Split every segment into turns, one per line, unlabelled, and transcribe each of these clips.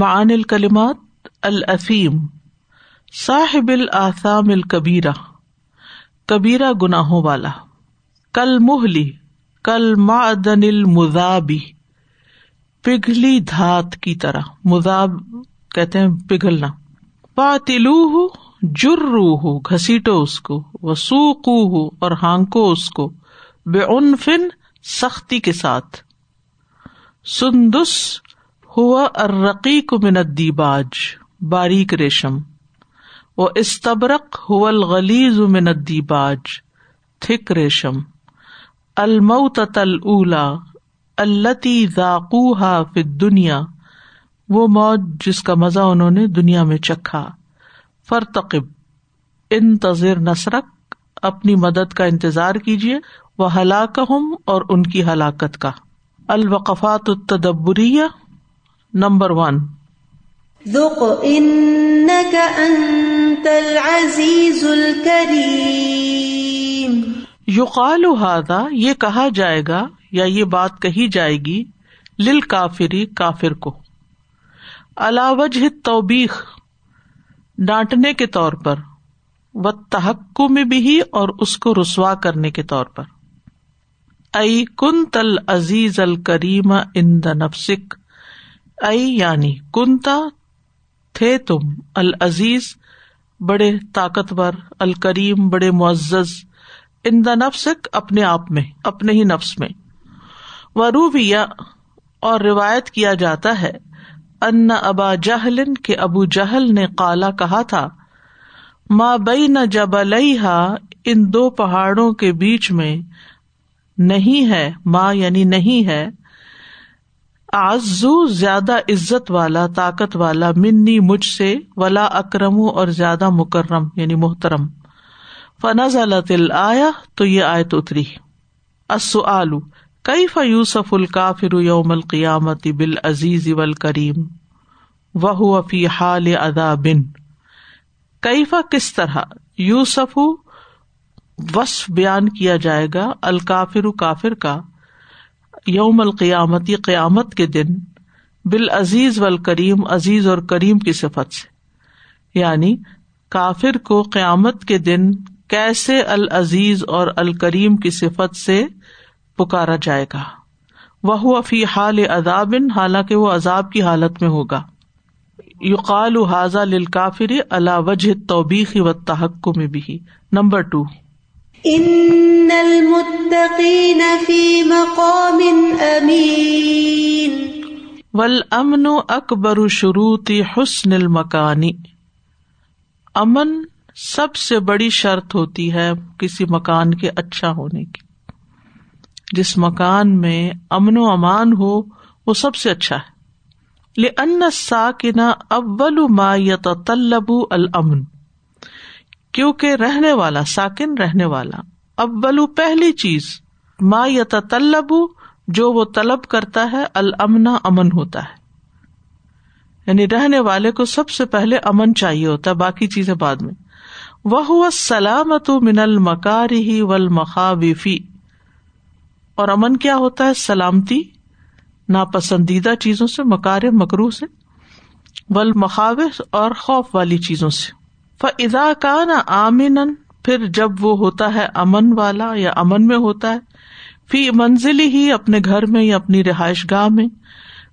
معان الکلمات الافیم صاحب الآثام الکبیرہ، کبیرہ گناہوں والا، کل محلی کل معدن المذابی، پگھلی دھات کی طرح، مذاب کہتے ہیں پگھلنا پاتلو ہو جرو ہو گھسیٹو اس کو وسوقو ہو اور ہانکو اس کو بے عنفن سختی کے ساتھ، سندس ہوا ارقیق من الدیباج، باریک ریشم۔ و استبرق ہو الغلیز من الدیباج، تھک ریشم۔ الموت الاولا التی ذاقوها فی الدنیا۔ وہ موت جس کا مزہ انہوں نے دنیا میں چکھا۔ فرتقب، انتظر نسرک اپنی مدد کا انتظار کیجیے وہ ہلاک ہوں اور ان کی ہلاکت کا۔ الوقفات التدبریہ نمبر ون
ذق انك انت العزیز الكریم
یقال هذا یہ کہا جائے گا یا یہ بات کہی جائے گی لل کافری کافر کو۔ وجہ توبیخ ڈانٹنے کے طور پر و تحق میں بھی اور اس کو رسوا کرنے کے طور پر۔ ائی کن تل عزیز الکریم ان دا نفسک ائی یعنی کنتا تھے تم العزیز، بڑے طاقتور، الکریم، بڑے معزز، ان دا نفسک اپنے آپ میں، اپنے ہی نفس میں۔ وروبیا اور روایت کیا جاتا ہے، ان ابا جہل کے ابو جہل نے کالا کہا تھا ماں بئی نہ جب ان دو پہاڑوں کے بیچ میں نہیں ہے ماں یعنی نہیں ہے آزو زیادہ عزت والا، طاقت والا، منی مجھ سے، ولا اکرم اور زیادہ مکرم یعنی محترم۔ فنز اللہ آیا تو یہ آیت اتری۔ آلو کئی فیوسف الکافر یوم القیامت بال عزیز ول کریم وہ فی حال ادا بن کئی کس طرح؟ یوسف، وصف بیان کیا جائے گا، الکافر کافر کا۔ یوم القیامتی قیامت کے دن بال عزیز و کریم عزیز اور کریم کی صفت سے۔ یعنی کافر کو قیامت کے دن کیسے العزیز اور الکریم کی صفت سے پکارا جائے گا۔ وہ فی حال ادابن حالانکہ وہ عذاب کی حالت میں ہوگا۔ یقال حاضا لل کافر اللہ وجہ توبیخی و تحق میں بھی نمبر ٹو
ان المتقین فی مقام امین
والامن اکبر شروط حسن المکانی امن سب سے بڑی شرط ہوتی ہے کسی مکان کے اچھا ہونے کی۔ جس مکان میں امن و امان ہو، وہ سب سے اچھا ہے۔ لن ساکنا اول ما یتطلب الامن کیونکہ رہنے والا، ساکن رہنے والا۔ اول پہلی چیز، ما یتطلب جو وہ طلب کرتا ہے، الامن، امن ہوتا ہے۔ یعنی رہنے والے کو سب سے پہلے امن چاہیے ہوتا ہے، باقی چیزیں بعد میں۔ وہ سلامت من المکار ہی ول مخابی اور امن کیا ہوتا ہے؟ سلامتی، ناپسندیدہ چیزوں سے مکار مکرو سے۔ ول مخاب اور خوف والی چیزوں سے۔ فضا کا نہ آمن پھر جب وہ ہوتا ہے امن والا یا امن میں ہوتا ہے، فی منزل ہی اپنے گھر میں یا اپنی رہائش گاہ میں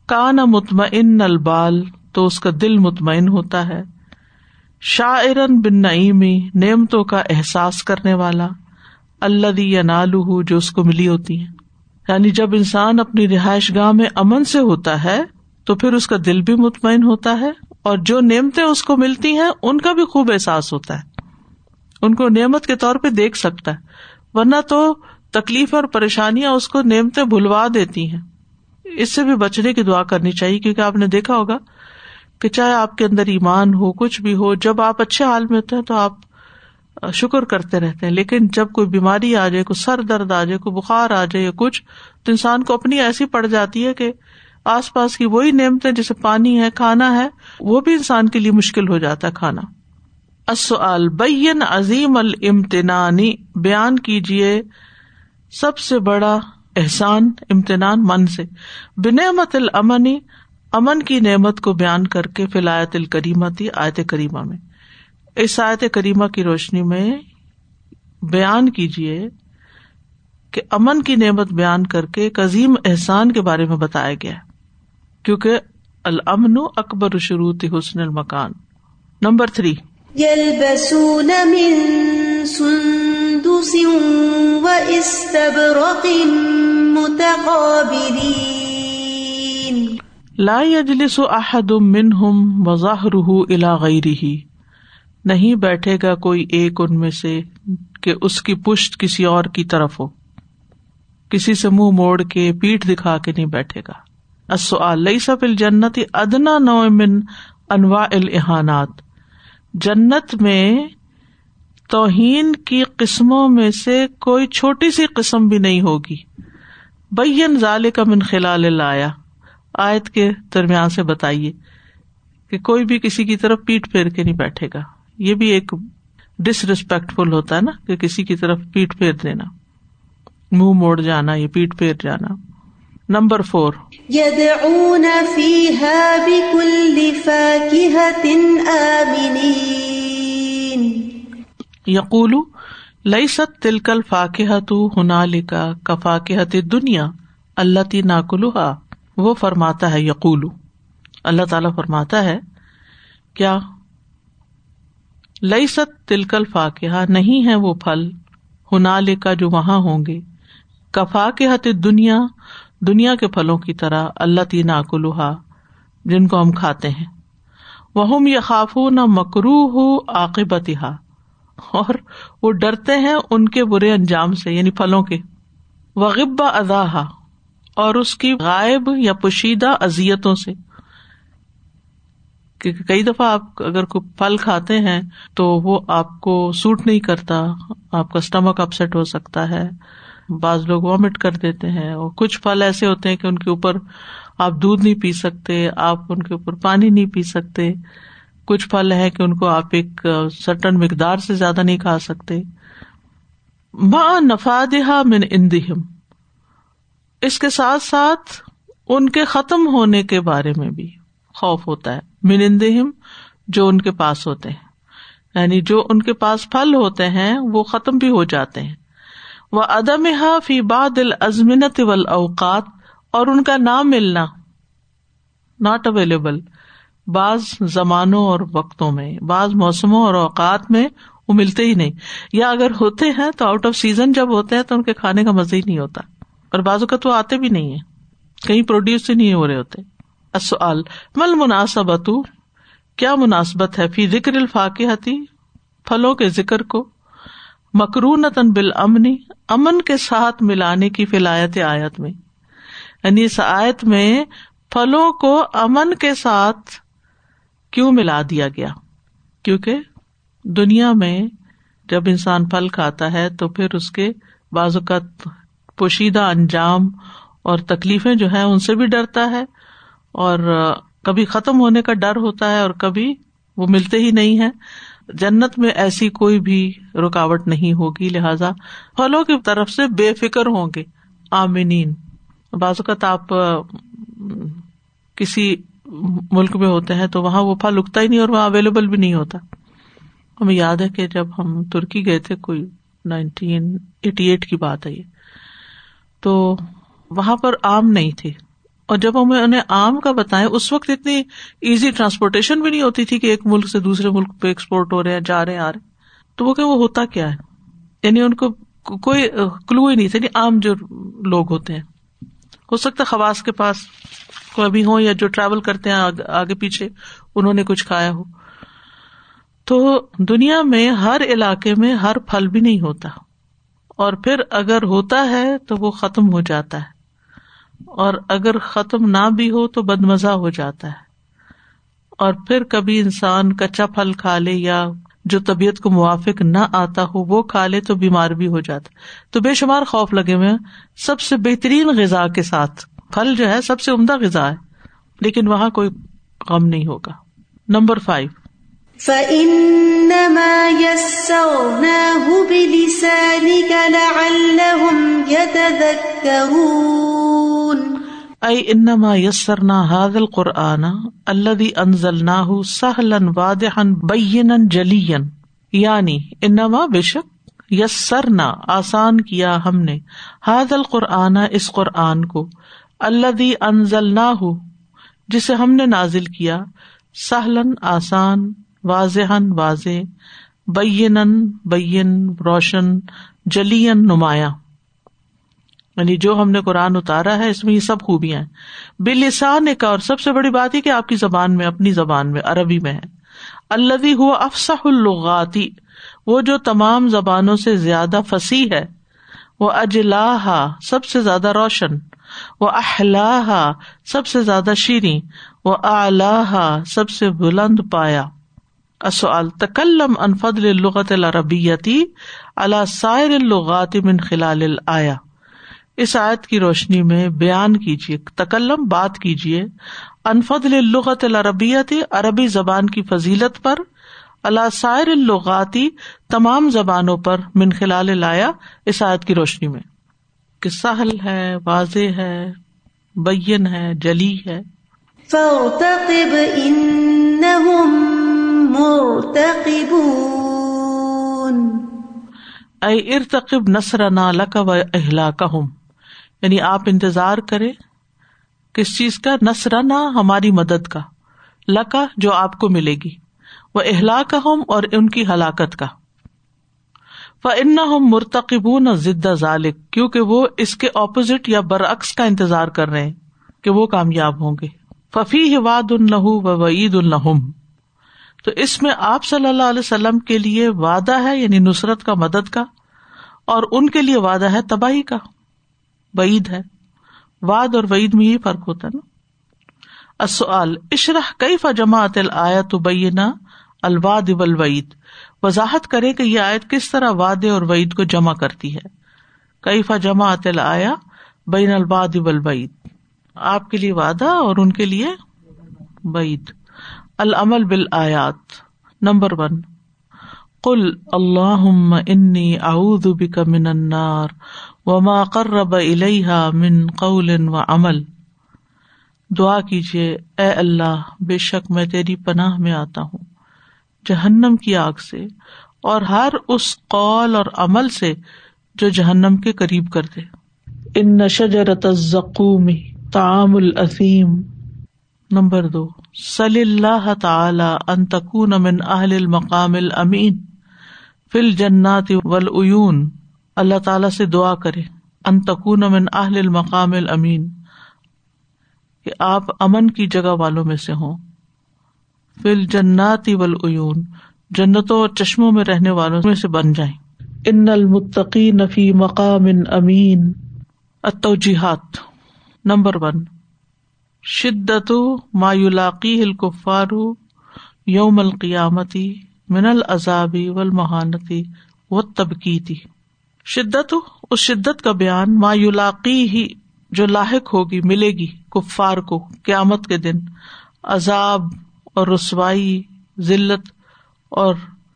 کا نہ مطمئن البال، تو اس کا دل مطمئن ہوتا ہے شاعرن بن نعیمی نعمتوں کا احساس کرنے والا اللہ یا نالو جو اس کو ملی ہوتی ہے یعنی جب انسان اپنی رہائش گاہ میں امن سے ہوتا ہے، تو پھر اس کا دل بھی مطمئن ہوتا ہے اور جو نعمتیں اس کو ملتی ہیں، ان کا بھی خوب احساس ہوتا ہے۔ ان کو نعمت کے طور پہ دیکھ سکتا ہے۔ ورنہ تو تکلیف اور پریشانیاں اس کو نعمتیں بھلوا دیتی ہیں۔ اس سے بھی بچنے کی دعا کرنی چاہیے، کیونکہ آپ نے دیکھا ہوگا کہ چاہے آپ کے اندر ایمان ہو، کچھ بھی ہو، جب آپ اچھے حال میں ہوتے ہیں تو آپ شکر کرتے رہتے ہیں۔ لیکن جب کوئی بیماری آ جائے، کوئی سر درد آ جائے، کوئی بخار آ جائے یا کچھ، تو انسان کو اپنی ایسی پڑ جاتی ہے کہ آس پاس کی وہی نعمتیں جیسے پانی ہے، کھانا ہے، وہ بھی انسان کے لیے مشکل ہو جاتا ہے کھانا۔ بین عظیم المتنانی بیان کیجیے سب سے بڑا احسان، امتنان من سے۔ بنعمت الامنی امن کی نعمت کو بیان کر کے فلایت الکریمہ تھی آیت کریمہ میں۔ اس آیت کریمہ کی روشنی میں بیان کیجیے کہ امن کی نعمت بیان کر کے ایک عظیم احسان کے بارے میں بتایا گیا۔ کیونکہ الامن اکبر شروط حسن المکان۔ Number three.
يلبسون من سندس واستبرق متقابلين
لا يجلس احد منهم وظهره الى غيره نہیں بیٹھے گا کوئی ایک ان میں سے کہ اس کی پشت کسی اور کی طرف ہو۔ کسی سے منہ موڑ کے پیٹ دکھا کے نہیں بیٹھے گا۔ السؤال ليس في الجنت ادنا نوع من انواع الاحانات جنت میں توہین کی قسموں میں سے کوئی چھوٹی سی قسم بھی نہیں ہوگی۔ بین ظال کا من خلال لایا آیت کے درمیان سے بتائیے کہ کوئی بھی کسی کی طرف پیٹ پھیر کے نہیں بیٹھے گا۔ یہ بھی ایک ڈس ریسپیکٹفل ہوتا ہے نا کہ کسی کی طرف پیٹ پھیر دینا۔ منہ موڑ جانا یا پیٹ پھیر جانا۔ Number four.
يدعون فيها بكل فاكهة آمنين.
یقول لئی ست تلکل فاقہ تو ہنا لکا کفاقت وہ فرماتا ہے یقول اللہ تعالی فرماتا ہے، کیا؟ لئی ست تلکل فاقہ نہیں ہے وہ پھل ہنا لکا جو وہاں ہوں گے کفا کے حت دنیا دنیا کے پھلوں کی طرح اللہ تینا کلوہا جن کو ہم کھاتے ہیں۔ وہ یہ خاف نہ مکرو ہو عاقبت اور وہ ڈرتے ہیں ان کے برے انجام سے یعنی پھلوں کے۔ وغب اضاحا اور اس کی غائب یا پوشیدہ ازیتوں سے۔ کیونکہ کئی دفعہ آپ اگر کوئی پھل کھاتے ہیں تو وہ آپ کو سوٹ نہیں کرتا، آپ کا اسٹمک اپسٹ ہو سکتا ہے۔ بعض لوگ وامٹ کر دیتے ہیں اور کچھ پھل ایسے ہوتے ہیں کہ ان کے اوپر آپ دودھ نہیں پی سکتے، آپ ان کے اوپر پانی نہیں پی سکتے۔ کچھ پھل ہے کہ ان کو آپ ایک سٹن مقدار سے زیادہ نہیں کھا سکتے۔ ماں نفادہ من اندہم اس کے ساتھ ساتھ ان کے ختم ہونے کے بارے میں بھی خوف ہوتا ہے۔ من اندہم جو ان کے پاس ہوتے ہیں۔ یعنی جو ان کے پاس پھل ہوتے ہیں وہ ختم بھی ہو جاتے ہیں۔ وہ ادم فی باد الزمنت و اوقات اور ان کا نام ملنا ناٹ اویلیبل بعض زمانوں اور وقتوں میں، بعض موسموں اور اوقات میں وہ ملتے ہی نہیں۔ یا اگر ہوتے ہیں تو آؤٹ آف سیزن جب ہوتے ہیں تو ان کے کھانے کا مزہ ہی نہیں ہوتا۔ اور بازو کا تو آتے بھی نہیں ہے کہیں پروڈیوس ہی نہیں ہو رہے ہوتے۔ اصل مل مناسبت کیا مناسبت ہے؟ فی ذکر الفاقی پھلوں کے ذکر کو۔ مکرونتن بال امنی امن کے ساتھ ملانے کی فلایت آیت میں۔ یعنی اس آیت میں پھلوں کو امن کے ساتھ کیوں ملا دیا گیا؟ کیونکہ دنیا میں جب انسان پھل کھاتا ہے تو پھر اس کے بعض اوقات پوشیدہ انجام اور تکلیفیں جو ہے ان سے بھی ڈرتا ہے اور کبھی ختم ہونے کا ڈر ہوتا ہے اور کبھی وہ ملتے ہی نہیں ہے جنت میں ایسی کوئی بھی رکاوٹ نہیں ہوگی، لہذا پھلوں کی طرف سے بے فکر ہوں گے۔ آمینین۔ بعض اوقات آپ کسی ملک میں ہوتے ہیں تو وہاں وہ پھل اگتا ہی نہیں اور وہاں اویلیبل بھی نہیں ہوتا۔ ہمیں یاد ہے کہ جب ہم ترکی گئے تھے، کوئی نائنٹین ایٹی ایٹ کی بات ہے یہ۔ تو وہاں پر آم نہیں تھے۔ اور جب ہمیں انہیں آم کا بتائیں، اس وقت اتنی ایزی ٹرانسپورٹیشن بھی نہیں ہوتی تھی کہ ایک ملک سے دوسرے ملک پہ ایکسپورٹ ہو رہے ہیں، جا رہے ہیں، آ رہے تو وہ کہ وہ ہوتا کیا ہے؟ یعنی ان کو کوئی کلو ہی نہیں تھا یعنی عام جو لوگ ہوتے ہیں۔ ہو سکتا خواص کے پاس کوئی ہو یا جو ٹریول کرتے ہیں آگے پیچھے، انہوں نے کچھ کھایا ہو۔ تو دنیا میں ہر علاقے میں ہر پھل بھی نہیں ہوتا۔ اور پھر اگر ہوتا ہے تو وہ ختم ہو جاتا ہے۔ اور اگر ختم نہ بھی ہو تو بد مزہ ہو جاتا ہے۔ اور پھر کبھی انسان کچا پھل کھا لے یا جو طبیعت کو موافق نہ آتا ہو وہ کھا لے تو بیمار بھی ہو جاتا تو بے شمار خوف لگے ہوئے سب سے بہترین غذا کے ساتھ پھل جو ہے سب سے عمدہ غذا ہے۔ لیکن وہاں کوئی غم نہیں ہوگا۔ Number five. اے انما یسرنا حاد القرآن اللہ انزلنا سہلن وادحن بین جلین یعنی انما بے شک یسرنا، آسان کیا ہم نے حاد القرآن اس قرآن کو اللہ انزلنا جسے ہم نے نازل کیا سہلن آسان واضح واضح بین بین، روشن جلین نمایاں۔ یعنی جو ہم نے قرآن اتارا ہے، اس میں یہ سب خوبیاں ہیں۔ بلسان کا اور سب سے بڑی بات ہی کہ آپ کی زبان میں، اپنی زبان میں، عربی میں ہے۔ اللہ ہوا افسح الغاتی وہ جو تمام زبانوں سے زیادہ فصیح ہے۔ وہ اجلاح سب سے زیادہ روشن۔ وہ اہلاح سب سے زیادہ شیریں۔ وہ اعلیٰ سب سے بلند پایا۔ اصل تکلم انفد الغت العربیتی اللہ سائر الغات من خلال آیا اس آیت کی روشنی میں بیان کیجیے تکلم بات کیجیے انفد الغت العربیتی عربی زبان کی فضیلت پر اللہ سائر الغاتی تمام زبانوں پر من خلال لایا اس آیت کی روشنی میں۔ کہ سہل ہے واضح ہے بین ہے جلی ہے۔ اے ارتقب نسر نا لک و اہلا یعنی آپ انتظار کرے کس چیز کا؟ نسرنا ہماری مدد کا، لکا جو آپ کو ملے گی وہ اہلا کا ہم اور ان کی ہلاکت کا۔ ان مرتقب نہ ضد ذالک کیونکہ وہ اس کے اپوزٹ یا برعکس کا انتظار کر رہے ہیں کہ وہ کامیاب ہوں گے۔ ففی واد النح و وعید النحم تو اس میں آپ صلی اللہ علیہ وسلم کے لیے وعدہ ہے یعنی نصرت کا مدد کا، اور ان کے لیے وعدہ ہے تباہی کا۔ وعید ہے۔ واد اور وعید میں یہ فرق ہوتا ہے نا۔ السؤال، اشرح کئی فجماعت آیا تو بینا الواد ولوعید وضاحت کرے کہ یہ آیت کس طرح وعدے اور وعید کو جمع کرتی ہے۔ کئی فا جمع آیا بین الباد ولوعید آپ کے لیے وعدہ اور ان کے لیے بعید العمل بال آیات نمبر ون۔ کل اللہ انی اعوذ بک من النار۔ وما قرب الیہا من قول و عمل دعا کیجیے اے اللہ، بے شک میں تیری پناہ میں آتا ہوں۔ جہنم کی آگ سے اور ہر اس قول اور عمل سے جو جہنم کے قریب کر دے ان نشجرت الزقوم تعام العظیم نمبر دو صلی اللہ تعالی ان تکون من اہل المقام الامین فی الجنات والعیون اللہ تعالی سے دعا کرے، ان تکون من اہل المقام الامین، کہ آپ امن کی جگہ والوں میں سے ہوں۔ فل جناتی ولعیون جنتوں اور چشموں میں رہنے والوں میں سے بن جائیں۔ ان المتقی نفی مقام امین۔ اتوجیحات نمبر ون۔ شدت مایولاقی الکفار یوم القیامتی من العذابی و المحانتی و تبکیتی شدت اس شدت کا بیان مایولاقی ہی جو لاحق ہوگی، ملے گی کفار کو قیامت کے دن۔ عذاب اور رسوائی، ذلت اور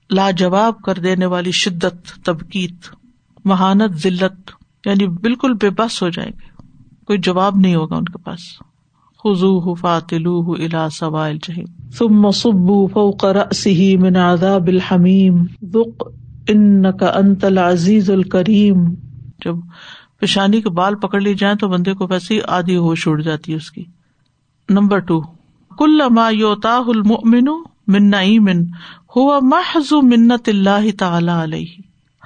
لاجواب کر دینے والی شدت، تبکیت، مہانت، ذلت یعنی بالکل بے بس ہو جائیں گے۔ کوئی جواب نہیں ہوگا ان کے پاس۔ خزو فاتلو الا سوائل چہیم ثم صبو فوق رأسه من عذاب الحمیم۔ ذق انك انت العزیز الکریم۔ جب پیشانی کے بال پکڑ لی جائیں تو بندے کو ویسے ہی آدھی ہوش اڑ جاتی ہے اس کی۔ نمبر ٹو کل ما یوتا المؤمن من نعیم، ہوا محض منت اللہ تعالی علیہ۔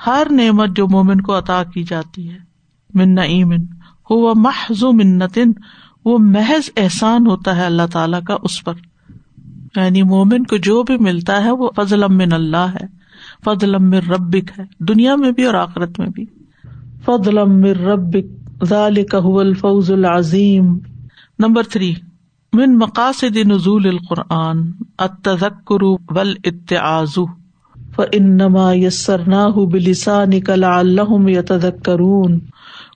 ہر نعمت جو مومن کو عطا کی جاتی ہے۔ من نعیم، ہوا محض منت، وہ محض احسان ہوتا ہے اللہ تعالی کا اس پر۔ یعنی مومن کو جو بھی ملتا ہے وہ فضل من اللہ ہے۔ فضل من ربک ہے، دنیا میں بھی اور آخرت میں بھی۔ فضل من ربک، ذالک هو الفوز العظیم۔ نمبر تھری، من مقاصد نزول القرآن، التذکر والاتعاظ فانما يسرناه بلسانك لعلهم يتذكرون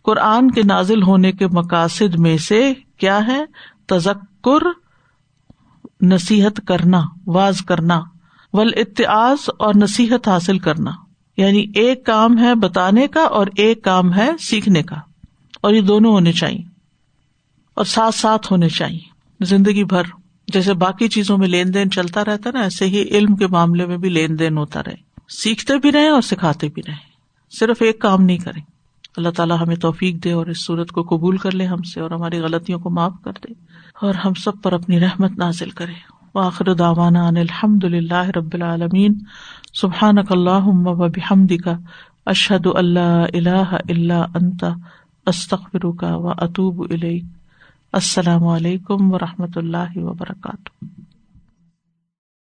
قرآن کے نازل ہونے کے مقاصد میں سے کیا ہے؟ تذکر، نصیحت کرنا، واز کرنا۔ ول اتعاز اور نصیحت حاصل کرنا۔ یعنی ایک کام ہے بتانے کا اور ایک کام ہے سیکھنے کا۔ اور یہ دونوں ہونے چاہیے۔ اور ساتھ ساتھ ہونے چاہیے۔ زندگی بھر جیسے باقی چیزوں میں لین دین چلتا رہتا نا، ایسے ہی علم کے معاملے میں بھی لین دین ہوتا رہے۔ سیکھتے بھی رہے اور سکھاتے بھی رہے صرف ایک کام نہیں کریں۔ اللہ تعالیٰ ہمیں توفیق دے اور اس صورت کو قبول کر لے ہم سے اور ہماری غلطیوں کو معاف کر دے۔ اور ہم سب پر اپنی رحمت نازل کرے۔ وآخر دعوانا ان الحمد للہ رب العالمین. سبحانک اللہم و بحمدک. اشہد اشحد اللہ الہ الا انت. استغفرک و اتوب الیک. السلام علیکم و رحمۃ اللہ وبرکاتہ.